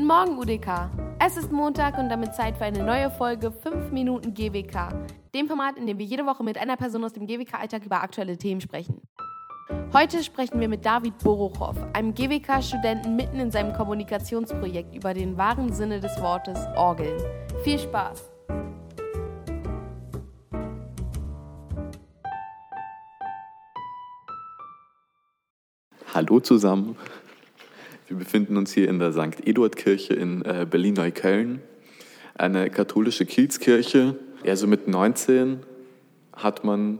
Guten Morgen, UDK. Es ist Montag und damit Zeit für eine neue Folge 5 Minuten GWK, dem Format, in dem wir jede Woche mit einer Person aus dem GWK-Alltag über aktuelle Themen sprechen. Heute sprechen wir mit David Borochow, einem GWK-Studenten mitten in seinem Kommunikationsprojekt über den wahren Sinne des Wortes Orgeln. Viel Spaß! Hallo zusammen. Wir befinden uns hier in der St. Eduard-Kirche in äh, Berlin-Neukölln, eine katholische Kiezkirche. Also mit 19 hat man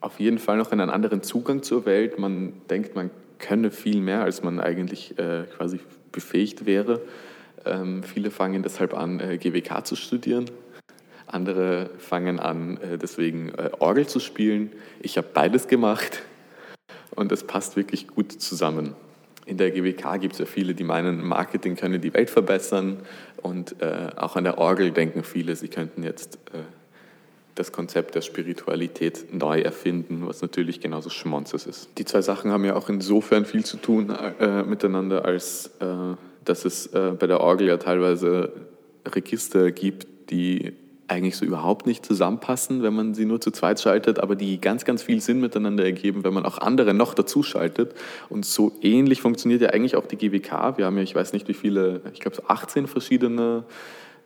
auf jeden Fall noch einen anderen Zugang zur Welt. Man denkt, man könne viel mehr, als man eigentlich äh, quasi befähigt wäre. Ähm, viele fangen deshalb an, äh, GWK zu studieren. Andere fangen an, deswegen Orgel zu spielen. Ich habe beides gemacht und es passt wirklich gut zusammen. In der GWK gibt es ja viele, die meinen, Marketing könne die Welt verbessern und äh, auch an der Orgel denken viele, sie könnten jetzt äh, das Konzept der Spiritualität neu erfinden, was natürlich genauso Schmonzes ist. Die zwei Sachen haben ja auch insofern viel zu tun äh, miteinander, als äh, dass es äh, bei der Orgel ja teilweise Register gibt, die eigentlich so überhaupt nicht zusammenpassen, wenn man sie nur zu zweit schaltet, aber die ganz, ganz viel Sinn miteinander ergeben, wenn man auch andere noch dazu schaltet. Und so ähnlich funktioniert ja eigentlich auch die GWK. Wir haben ja, ich weiß nicht wie viele, ich glaube so 18 verschiedene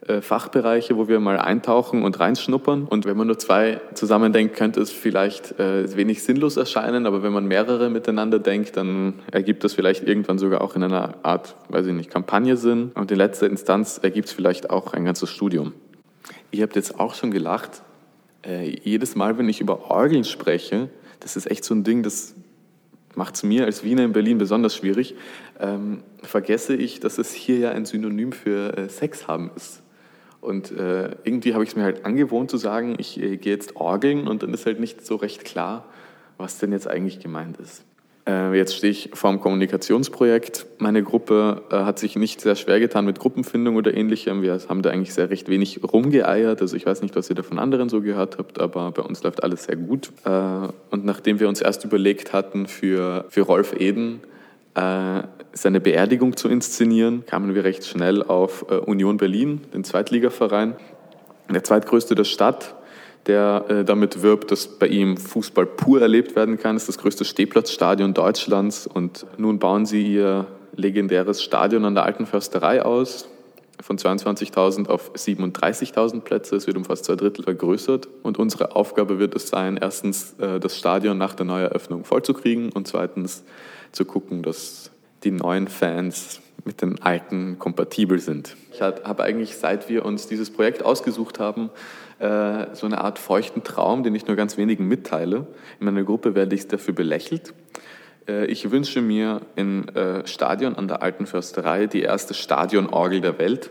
äh, Fachbereiche, wo wir mal eintauchen und reinschnuppern. Und wenn man nur zwei zusammen denkt, könnte es vielleicht äh, wenig sinnlos erscheinen, aber wenn man mehrere miteinander denkt, dann ergibt das vielleicht irgendwann sogar auch in einer Art, weiß ich nicht, Kampagne Sinn. Und in letzter Instanz ergibt es vielleicht auch ein ganzes Studium. Ihr habt jetzt auch schon gelacht. Äh, jedes Mal, wenn ich über Orgeln spreche, das ist echt so ein Ding, das macht es mir als Wiener in Berlin besonders schwierig, ähm, vergesse ich, dass es hier ja ein Synonym für äh, Sex haben ist. Und äh, irgendwie habe ich es mir halt angewohnt zu sagen, ich äh, gehe jetzt Orgeln und dann ist halt nicht so recht klar, was denn jetzt eigentlich gemeint ist. Äh, jetzt stehe ich vor einem Kommunikationsprojekt. Meine Gruppe äh, hat sich nicht sehr schwer getan mit Gruppenfindung oder ähnlichem. Wir haben da eigentlich sehr recht wenig rumgeeiert. Also ich weiß nicht, was ihr da von anderen so gehört habt, aber bei uns läuft alles sehr gut. Äh, und nachdem wir uns erst überlegt hatten, für, für Rolf Eden seine Beerdigung zu inszenieren, kamen wir recht schnell auf Union Berlin, den Zweitligaverein, der zweitgrößte der Stadt der äh, damit wirbt, dass bei ihm Fußball pur erlebt werden kann. Es ist das größte Stehplatzstadion Deutschlands und nun bauen sie ihr legendäres Stadion an der Alten Försterei aus. Von 22.000 auf 37.000 Plätze. Es wird um fast zwei Drittel vergrößert. Und unsere Aufgabe wird es sein, erstens äh, das Stadion nach der Neueröffnung vollzukriegen und zweitens zu gucken, dass die neuen Fans mit den alten kompatibel sind. Ich habe eigentlich, seit wir uns dieses Projekt ausgesucht haben, äh, so eine Art feuchten Traum, den ich nur ganz wenigen mitteile. In meiner Gruppe werde ich dafür belächelt. Äh, ich wünsche mir im äh, Stadion an der Alten Försterei die erste Stadionorgel der Welt.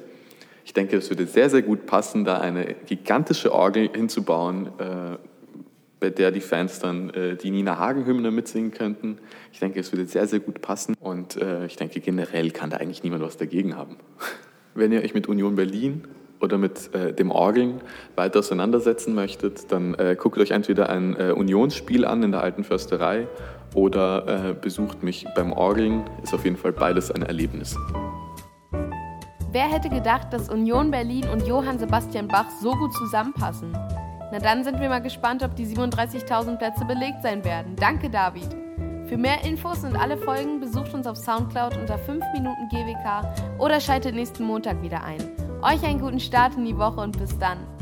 Ich denke, es würde sehr, sehr gut passen, da eine gigantische Orgel hinzubauen, bei der die Fans dann die Nina Hagen-Hymne mitsingen könnten. Ich denke, es würde sehr, sehr gut passen und ich denke, generell kann da eigentlich niemand was dagegen haben. Wenn ihr euch mit Union Berlin oder mit äh, dem Orgeln weiter auseinandersetzen möchtet, dann äh, guckt euch entweder ein äh, Unionsspiel an in der alten Försterei oder äh, besucht mich beim Orgeln. Ist auf jeden Fall beides ein Erlebnis. Wer hätte gedacht, dass Union Berlin und Johann Sebastian Bach so gut zusammenpassen? Na dann sind wir mal gespannt, ob die 37.000 Plätze belegt sein werden. Danke, David. Für mehr Infos und alle Folgen besucht uns auf Soundcloud unter 5 Minuten GWK oder schaltet nächsten Montag wieder ein. Euch einen guten Start in die Woche und bis dann.